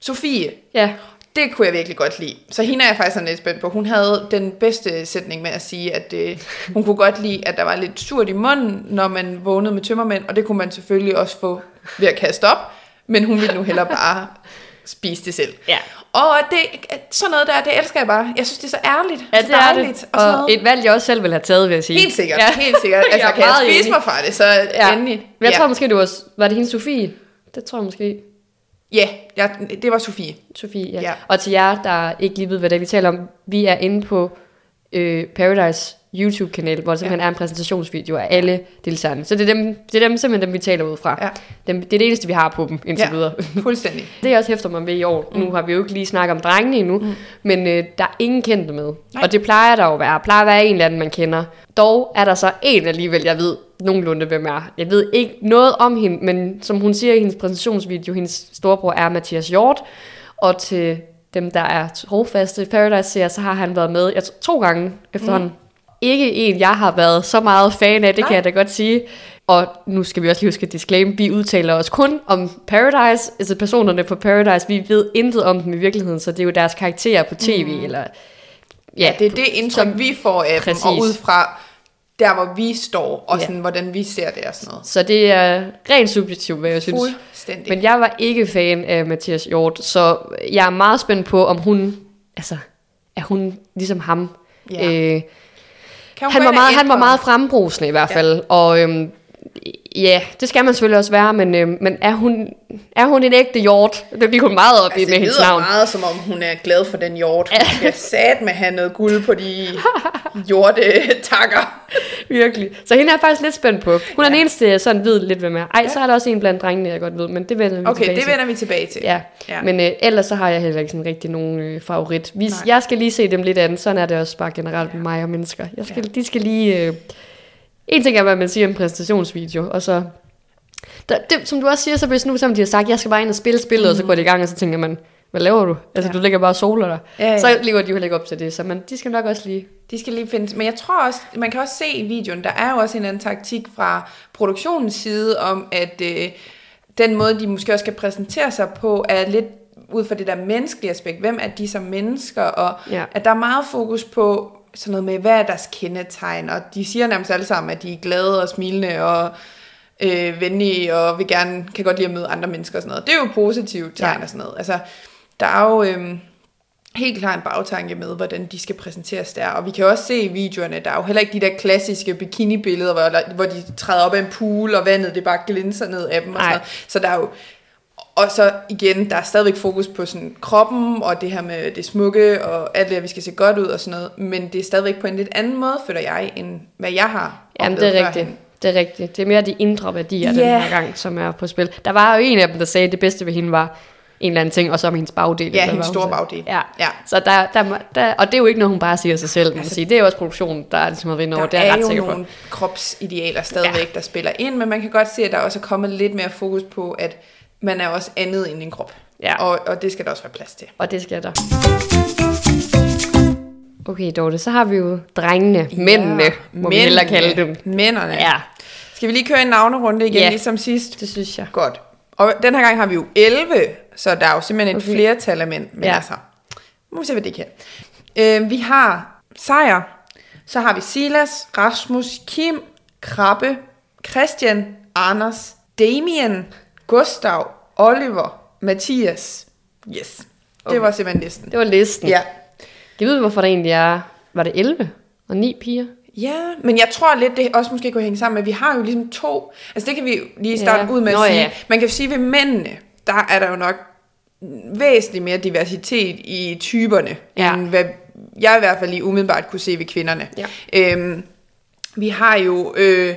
Sofie, ja. Det kunne jeg virkelig godt lide. Så hende er jeg faktisk sådan lidt spændt på. Hun havde den bedste sætning med at sige, at øh, hun kunne godt lide, at der var lidt surt i munden, når man vågnede med tømmermænd, og det kunne man selvfølgelig også få ved at kaste op. Men hun ville nu hellere bare spise det selv. Ja. Og det, sådan noget der, det elsker jeg bare. Jeg synes, det er så ærligt. Ja, så det er det. Og, Og noget. et valg, jeg også selv vil have taget, vil jeg sige. Helt sikkert, Ja. helt sikkert. Jeg Altså, er kan jeg spise enig. mig fra det, så Ja. endelig. Men jeg ja. tror måske, det var, var det hende Sofie? Det tror jeg måske. Ja, ja, det var Sofie. Sofie, ja. Ja. Og til jer, der ikke lige ved, hvad det er, vi taler om, vi er inde på øh, Paradise YouTube-kanal, hvor der simpelthen ja. er en præsentationsvideo af alle deltagerne. Så det er, dem, det er dem, simpelthen dem, vi taler ud fra. Ja. Dem, det er det eneste, vi har på dem indtil Ja. videre. Fuldstændig. Det jeg også hæfter mig ved i år, mm. nu har vi jo ikke lige snakket om drengene endnu, mm. men øh, der er ingen kendte med. Nej. Og det plejer der jo at være. Der plejer at være en eller anden, man kender. Dog er der så en alligevel, jeg ved nogenlunde, hvem er. Jeg ved ikke noget om hende, men som hun siger i hendes præsentationsvideo, hendes storebror er Mathias Hjort. Og til dem, der er trofaste Paradise-serier, så har han været med jeg to gange efterhånden. Mm. Ikke en, jeg har været så meget fan af, det Nej. kan jeg da godt sige. Og nu skal vi også lige huske at disclaim, vi udtaler os kun om Paradise, altså personerne på Paradise, vi ved intet om dem i virkeligheden, så det er jo deres karakterer på tv, mm. eller... Ja, det er det indtryk, som- vi får af Præcis. dem, og ud fra der, hvor vi står, og Ja. sådan, hvordan vi ser det og sådan noget. Så det er rent subjektivt, hvad jeg synes. Fuldstændig. Men jeg var ikke fan af Mathias Hjort, så jeg er meget spændt på, om hun, altså, er hun ligesom ham? Ja. Øh, kan hun han, var meget, han var meget frembrusende i hvert fald, ja. og øhm, ja, det skal man selvfølgelig også være, men, øhm, men er, hun, er hun en ægte Hjort? Det bliver hun meget op i Altså, med det hendes navn. meget, som om hun er glad for den hjort. Hun skal sat med have noget guld på de hjorte-takker. Virkelig. Så hende er jeg faktisk lidt spændt på. Hun er Ja. den eneste, jeg sådan ved lidt, hvem er. Ej, så er der også en blandt drengene, jeg godt ved, men det vender vi Okay, tilbage det til. vender vi tilbage til. Ja, Ja. ja. men øh, ellers så har jeg heller ikke sådan rigtig nogen øh, favorit. Vi, Nej. jeg skal lige se dem lidt andet, sådan er det også bare generelt med mig og mennesker. Jeg skal, Ja. De skal lige... Øh, en ting er, hvad man siger om en præsentationsvideo, og så... Der, det, som du også siger, så hvis nu som de har sagt, jeg skal bare ind og spille spillet, mm. og så går det i gang, og så tænker man, hvad laver du? Altså, Ja. du ligger bare og soler dig. Ja, ja. Så lever de jo ikke op til det, så man, de skal nok også lige... De skal lige findes. Men jeg tror også, man kan også se i videoen, der er jo også en anden taktik fra produktionens side om, at øh, den måde, de måske også skal præsentere sig på, er lidt ud fra det der menneskelige aspekt. Hvem er de som mennesker? Og Ja. at der er meget fokus på sådan noget med, hvad er deres kendetegn? Og de siger nærmest alle sammen, at de er glade og smilende og øh, venlige og vil gerne, kan godt lide at møde andre mennesker og sådan noget. Det er jo positivt tegn Ja. og sådan noget. Altså, der er jo... Øh, helt klart en bagtanke med, hvordan de skal præsenteres der. Og vi kan også se i videoerne, der er jo heller ikke de der klassiske bikini-billeder, hvor, hvor de træder op af en pool, og vandet det bare glinser ned af dem. Og sådan noget. Så der er jo... Og så igen, der er stadigvæk fokus på sådan kroppen, og det her med det smukke, og alt det, at vi skal se godt ud og sådan noget. Men det er stadigvæk på en lidt anden måde, føler jeg, end hvad jeg har Jamen, det er rigtigt. førhen. Det er rigtigt. Det er mere de indre værdier Ja. den her gang, som er på spil. Der var jo en af dem, der sagde, at det bedste ved hende var en eller anden ting, og så om hendes bagdel. Ja, hendes store bagdel. Ja. Ja. Så der, der, der, og det er jo ikke noget, hun bare siger sig selv, må Altså, sige. Det er jo også produktionen, der er ligesom at vinde over. Der Det er er ret jo sikker på. nogle kropsidealer stadigvæk, ja. der spiller ind, men man kan godt se, at der også er kommet lidt mere fokus på, at man er også andet end en krop. Ja. Og, og det skal der også være plads til. Og det skal der. Okay, Dorte, så har vi jo drengene, mændene, må vi hellere kalde dem. Mændene. Ja, Skal vi lige køre en navnerunde igen, Ja. ligesom sidst? det synes jeg. Godt. Og den her gang har vi jo 11, så der er jo simpelthen et Okay. flertal af mænd. Men Ja. altså, nu må vi se, hvad det kan. Øh, vi har Sejr, så har vi Silas, Rasmus, Kim, Krabbe, Christian, Anders, Damien, Gustav, Oliver, Mathias. Yes, det Okay. var simpelthen listen. Det var listen. Ja. Jeg ved, hvorfor der egentlig er, var det 11 og 9 piger? Ja, men jeg tror lidt, det også måske kunne hænge sammen med, at vi har jo ligesom to, altså det kan vi lige starte Ja. ud med at Nå, sige. ja. Man kan jo sige, ved mændene, der er der jo nok væsentligt mere diversitet i typerne, Ja. end hvad jeg i hvert fald lige umiddelbart kunne se ved kvinderne. Ja. Øhm, vi har jo, øh,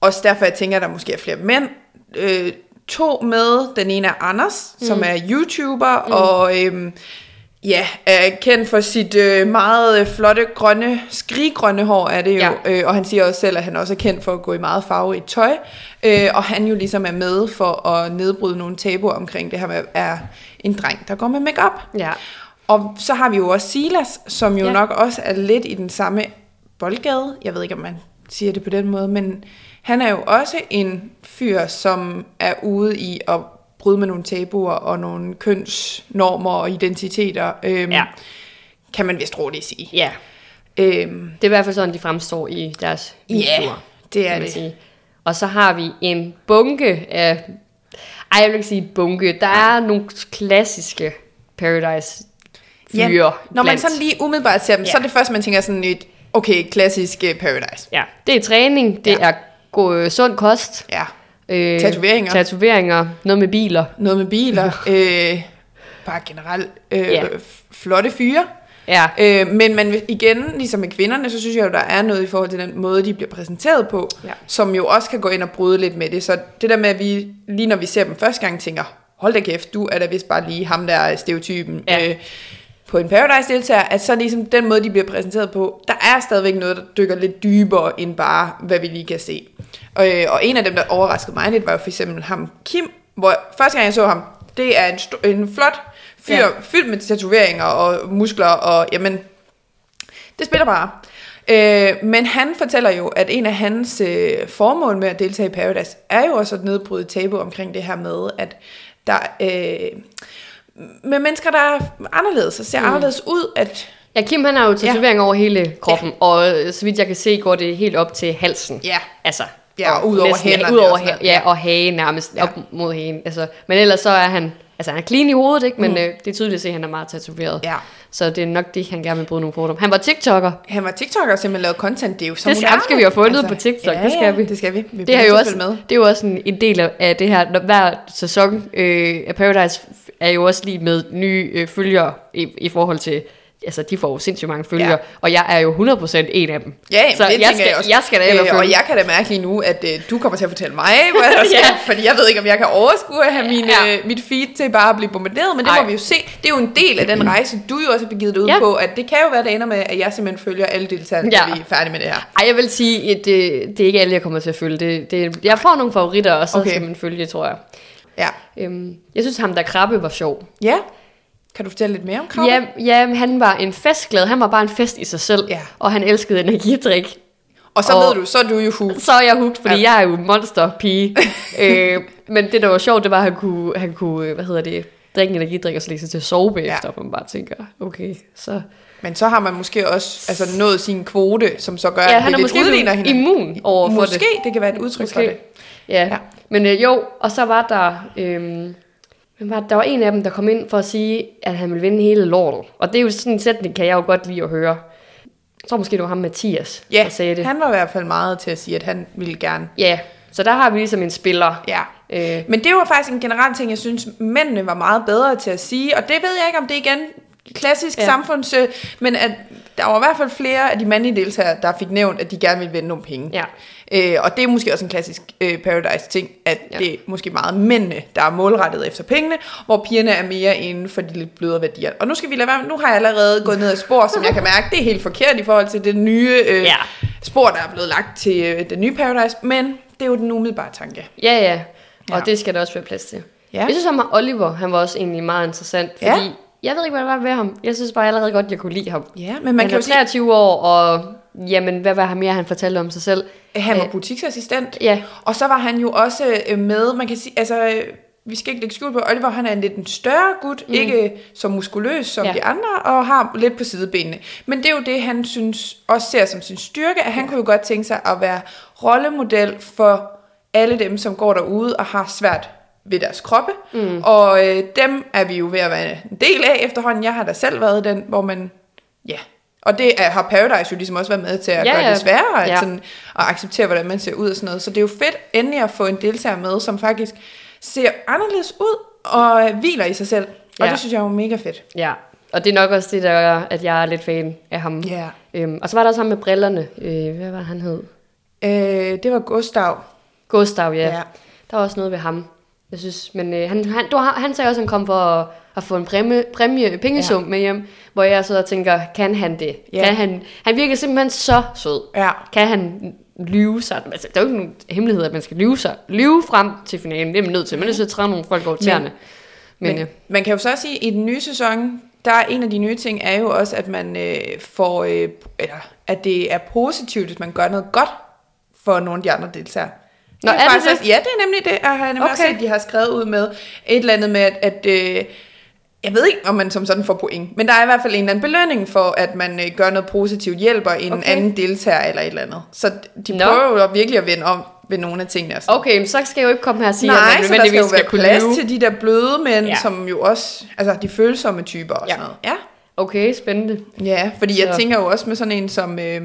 også derfor jeg tænker, at der måske er flere mænd, øh, to med. Den ene er Anders, mm. som er YouTuber, mm. og øhm, ja, er kendt for sit øh, meget øh, flotte, grønne, skriggrønne hår er det jo. Ja. Øh, og han siger også selv, at han også er kendt for at gå i meget farve i tøj. Øh, og han jo ligesom er med for at nedbryde nogle tabuer omkring det her med, er en dreng, der går med makeup. Ja. Og så har vi jo også Silas, som jo. Ja. nok også er lidt i den samme boldgade. Jeg ved ikke, om man siger det på den måde, men han er jo også en fyr, som er ude i at bryde med nogle tabuer og nogle kønsnormer og identiteter. Øhm, Ja. Kan man vist roligt sige. Ja. Øhm, Det er i hvert fald sådan, de fremstår i deres Ja, videoer. det er det. Sige. Og så har vi en bunke af... Ej, jeg vil ikke sige bunke. Der er nogle klassiske Paradise fyre Ja, når man sådan lige umiddelbart ser dem, Ja. så er det først, man tænker sådan et, okay, klassisk øh, Paradise. Ja, det er træning, det Ja. er god, sund kost. Ja, Øh, Tatoveringer. Tatoveringer, noget med biler. noget med biler, øh, bare generelt øh, Ja. flotte fyre. Ja, Øh, men man, igen, ligesom med kvinderne, så synes jeg jo, der er noget i forhold til den måde, de bliver præsenteret på, Ja. som jo også kan gå ind og bryde lidt med det. Så det der med, at vi lige når vi ser dem første gang, tænker, hold da kæft, du er da vist bare lige ham, der er stereotypen Ja. øh, på en Paradise-deltager, at så ligesom den måde, de bliver præsenteret på, der er stadigvæk noget, der dykker lidt dybere end bare, hvad vi lige kan se. Og, øh, og en af dem, der overraskede mig lidt, var jo for eksempel ham Kim, hvor første gang jeg så ham, det er en, st- en flot fyr, Ja. ja. fyldt med tatoveringer og muskler, og jamen, det spiller bare. Øh, men han fortæller jo, at en af hans øh, formål med at deltage i Paradise, er jo også at nedbryde tabu omkring det her med, at der øh, med mennesker, der er anderledes og ser mm. anderledes ud, at ja Kim han har jo tatoveringer over hele kroppen, og øh, så vidt jeg kan se, går det helt op til halsen. ja, Altså, Ja, og ud over hænderne Ud over og ja, og hagen nærmest, Ja. ja. op mod hagen. Altså, men ellers så er han, altså han er clean i hovedet, ikke? Men mm. øh, det er tydeligt at se, at han er meget tatoveret. ja. Så det er nok det, han gerne vil bryde nogle fordomme. Han var TikToker. Han var TikToker og simpelthen lavede content, det er jo så Det skal- skal vi jo fundet på TikTok, Ja, det skal ja, vi. det skal vi. vi Det, er jo også, med. det er jo også en, en del af- af det her, når hver sæson øh, af Paradise er jo også lige med nye øh, følgere i, i forhold til, altså de får jo sindssygt mange følgere, Ja. og jeg er jo 100% en af dem. Ja, så det jeg skal, jeg også. jeg skal da øh, og jeg kan da mærke lige nu, at øh, du kommer til at fortælle mig, hvad der skal, Ja. fordi jeg ved ikke, om jeg kan overskue at have min, Ja. øh, mit feed til bare at blive bombarderet, men det Ej. må vi jo se. Det er jo en del af den rejse, du jo også har begivet dig ud Ja. på, at det kan jo være, det ender med, at jeg simpelthen følger alle deltagerne, Ja. vi er færdige med det her. Ej, jeg vil sige, at det, det er ikke alle, jeg kommer til at følge. Det, det, jeg får nogle favoritter, og så okay. skal man følge, tror jeg. Ja. Øhm, jeg synes, ham der krabbe var sjov. ja. Kan du fortælle lidt mere om Krabbe? Ja, ja, han var en festglad. Han var bare en fest i sig selv. Ja. Og han elskede energidrik. Og så Og- ved du, så er du jo hu. Så er jeg hugt, fordi Ja. jeg er jo monsterpige. øh, men det, der var sjovt, det var, at han kunne, han kunne øh, hvad hedder det, drikke en energidrik og så lægge sig til at sove bagefter. Ja. Og man bare tænker, okay, så... Men så har man måske også altså, nået sin kvote, som så gør, Ja, at han er lidt måske udligner immun over for Måske, det. det. det kan være et udtryk for Måske. det. Ja. Ja. ja. Men øh, jo, og så var der... Øh, men var, der var en af dem, der kom ind for at sige, at han ville vinde hele lortet. Og det er jo sådan en sætning, kan jeg jo godt lide at høre. Jeg tror måske, det var ham Mathias, Ja, der sagde det. han var i hvert fald meget til at sige, at han ville gerne. Ja, så der har vi ligesom en spiller. Ja. Øh, Men det var faktisk en generel ting, jeg synes, mændene var meget bedre til at sige, og det ved jeg ikke, om det igen klassisk ja. Samfunds... øh, Men at der var i hvert fald flere af de mandlige deltagere, der fik nævnt, at de gerne ville vinde nogle penge. ja. Øh, og det er måske også en klassisk øh, Paradise-ting, at ja. Det er måske meget mændene, der er målrettet efter pengene, hvor pigerne er mere inden for de lidt blødere værdier. Og nu skal vi lade være, nu har jeg allerede gået ned ad spor, som jeg kan mærke, det er helt forkert i forhold til det nye øh, Ja. spor, der er blevet lagt til øh, den nye Paradise, men det er jo den umiddelbare tanke. Ja, ja. Og Ja. det skal der også være plads til. Ja. Jeg synes, og Oliver, han var også egentlig meget interessant, Ja. Jeg ved ikke, hvad der var ved ham. Jeg synes bare allerede godt, jeg kunne lide ham. Ja, men man han kan er jo sige, 23 år, og jamen, hvad var han mere, han fortalte om sig selv? han var Øh, butiksassistent, Ja, og så var han jo også øh, med, man kan sige, altså... øh, vi skal ikke lægge skjul på, Oliver han er en lidt en større gut, mm. ikke så muskuløs som. Ja. de andre, og har lidt på sidebenene. Men det er jo det, han synes, også ser som sin styrke, at han ja. kunne jo godt tænke sig at være rollemodel for alle dem, som går derude og har svært ved deres kroppe. Mm. Og øh, dem er vi jo ved at være en del af efterhånden. Jeg har da selv været den, hvor man, ja, og det er, har Paradise jo ligesom også været med til at ja, gøre det sværere at, Ja. sådan, at acceptere, hvordan man ser ud og sådan noget. Så det er jo fedt endelig at få en deltager med, som faktisk ser anderledes ud og øh, hviler i sig selv. Og Ja. det synes jeg er jo mega fedt. ja. Og det er nok også det, der gør, at jeg er lidt fan af ham. Ja. Øhm, og så var der også ham med brillerne. Øh, hvad var han hed? Øh, det var Gustav. Gustav. Ja. ja. Der var også noget ved ham. Jeg synes, men øh, han, han, du han sagde også, at han kom for at, at få en præmie, præmie pengesum ja. med hjem, hvor jeg så tænker, kan han det? Ja. Kan han, han virker simpelthen så sød. Ja. Kan han lyve sig? Altså, der er jo ikke nogen hemmelighed, at man skal lyve sig. Lyve frem til finalen, det er man nødt til. Man er nødt til at træde nogle folk over tæerne. Men, Men øh, man kan jo så sige, at i den nye sæson, der er en af de nye ting, er jo også, at man øh, får, øh, eller, at det er positivt, hvis man gør noget godt for nogle af de andre deltagere. Nå, er det faktisk det? Også, ja, det er nemlig det, jeg har nemlig okay. også set, de har skrevet ud med et eller andet med, at, at øh, jeg ved ikke, om man som sådan får point, men der er i hvert fald en eller anden belønning for, at man øh, gør noget positivt, hjælper en Okay. anden deltager eller et eller andet. Så de Nå. prøver jo virkelig at vende om ved nogle af tingene. og sådan. Okay, men så skal jeg jo ikke komme her og sige, at Nej, man så der skal jo være skal plads lyve. til de der bløde mænd, Ja. som jo også, altså de følsomme typer og Ja. sådan noget. Ja. Okay, spændende. Ja, fordi jeg Så- tænker jo også med sådan en som, øh,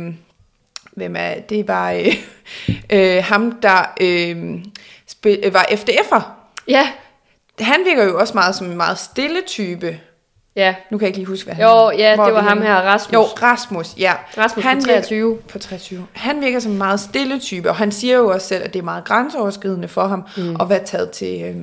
hvem er, det var øh, øh, ham, der øh, spil, øh, var FDF'er. Ja, Han virker jo også meget som en meget stille type. ja. Nu kan jeg ikke lige huske, hvad han Jo, ja, hvor det var ham her, Rasmus. Jo, Rasmus, ja. Rasmus han på virker- 23. På 23. Han virker som en meget stille type, og han siger jo også selv, at det er meget grænseoverskridende for ham mm. at være taget til øh,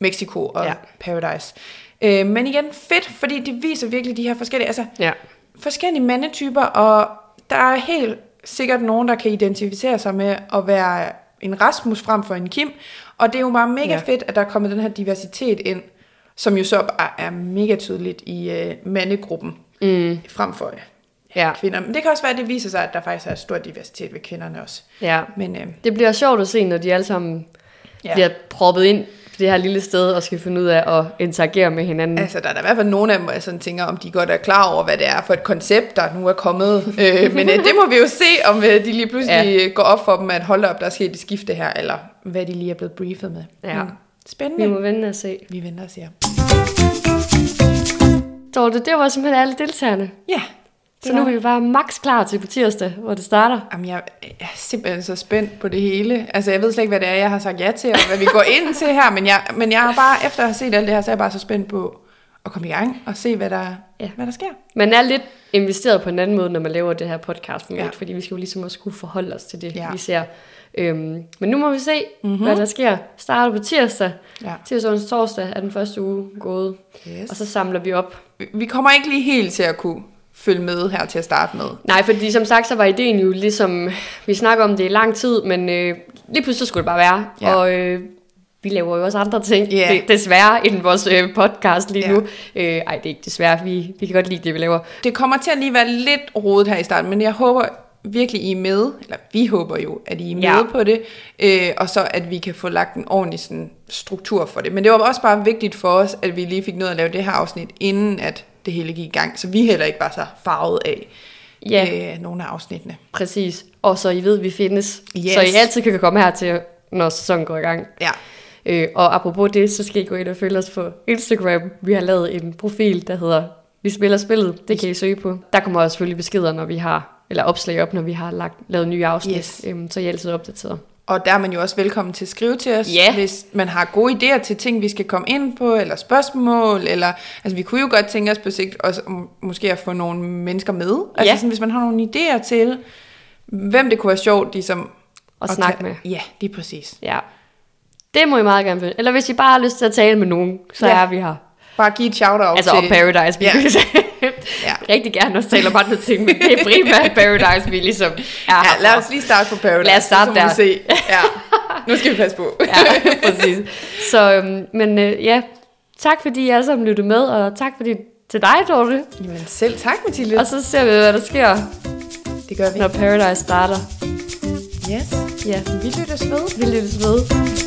Mexico og ja. Paradise. Øh, men igen, fedt, fordi det viser virkelig de her forskellige, altså Ja. forskellige mandetyper, og der er helt sikkert nogen, der kan identificere sig med at være en Rasmus frem for en Kim, og det er jo bare mega Ja. fedt, at der er kommet den her diversitet ind, som jo så bare er mega tydeligt i øh, mandegruppen, Mm. frem for øh, Ja. kvinder. Men det kan også være, at det viser sig, at der faktisk er stor diversitet ved kvinderne også. ja. Men øh, Det bliver sjovt at se, når de alle sammen ja. bliver proppet ind det her lille sted og skal finde ud af at interagere med hinanden. Altså, der er der i hvert fald nogle af dem, jeg sådan tænker, om de godt er klar over, hvad det er for et koncept, der nu er kommet. øh, men øh, det må vi jo se, om øh, de lige pludselig Ja. går op for dem, at holde op, der er sket et skifte her, eller hvad de lige er blevet briefet med. Ja. Men spændende. Vi må vente og se. Vi venter og ser. Dorte, det var simpelthen alle deltagerne. Ja. Så nu er vi bare max klar til på tirsdag, hvor det starter. Jamen, jeg er simpelthen så spændt på det hele. Altså, jeg ved slet ikke, hvad det er, jeg har sagt ja til, og hvad vi går ind til her, men jeg, men jeg har bare, efter at have set alt det her, så er jeg bare så spændt på at komme i gang og se, hvad der, Ja. hvad der sker. Man er lidt investeret på en anden måde, når man laver det her podcast ja. Fordi vi skal jo ligesom også skulle forholde os til det, ja. Vi ser. Øhm, men nu må vi se, mm-hmm. hvad der sker. Starter på tirsdag. Ja. Tirsdag og torsdag er den første uge gået. Yes. Og så samler vi op. Vi- Vi kommer ikke lige helt til at kunne følge med her til at starte med. Nej, fordi som sagt, så var ideen jo ligesom, vi snakker om det i lang tid, men øh, lige pludselig skulle det bare være. Ja. Og øh, vi laver jo også andre ting, det, desværre, end vores øh, podcast lige Ja. nu. Øh, ej, det er ikke desværre, vi, vi kan godt lide det, vi laver. Det kommer til at lige være lidt rodet her i starten, men jeg håber virkelig, I er med, eller vi håber jo, at I er med ja. på det, øh, og så at vi kan få lagt en ordentlig sådan, struktur for det. Men det var også bare vigtigt for os, at vi lige fik noget at lave det her afsnit, inden at det hele gik i gang, så vi heller ikke var så farvet af Ja. øh, nogle af afsnittene. Præcis. Og så I ved, vi findes. Yes. Så I altid kan komme her til, når sæsonen går i gang. Ja, Øh, og apropos det, så skal I gå ind og følge os på Instagram. Vi har lavet en profil, der hedder Vi spiller spillet. Det kan I søge på. Der kommer også selvfølgelig beskeder, når vi har, eller opslag op, når vi har lagt, lavet nye afsnit. Yes. Øhm, så I er altid opdateret. Og der er man jo også velkommen til at skrive til os, Ja. hvis man har gode idéer til ting, vi skal komme ind på, eller spørgsmål, eller, altså vi kunne jo godt tænke os på sigt også måske at få nogle mennesker med. Altså Ja. sådan, hvis man har nogle idéer til, hvem det kunne være sjovt, ligesom Og at snakke med. Ja, lige præcis. Ja. Det må I meget gerne finde. Eller hvis I bare har lyst til at tale med nogen, så Ja. er vi her. Bare give et shout-out Altså til... om Paradise. Ja. Ja. Rigtig gerne også tale om andre ting, men det er primært Paradise, vi ligesom er Ja, lad os lige starte på Paradise. Lad os starte så må der. Se. Ja. Nu skal vi passe på. Ja, præcis. Så, øhm, men øh, ja, tak fordi I alle sammen lyttede med, og tak fordi til dig, Dorte. Jamen selv tak, Mathilde. Og så ser vi, hvad der sker, Det gør vi. når Paradise starter. Yes. Ja, Vi lyttes ved. vi lyttes ved.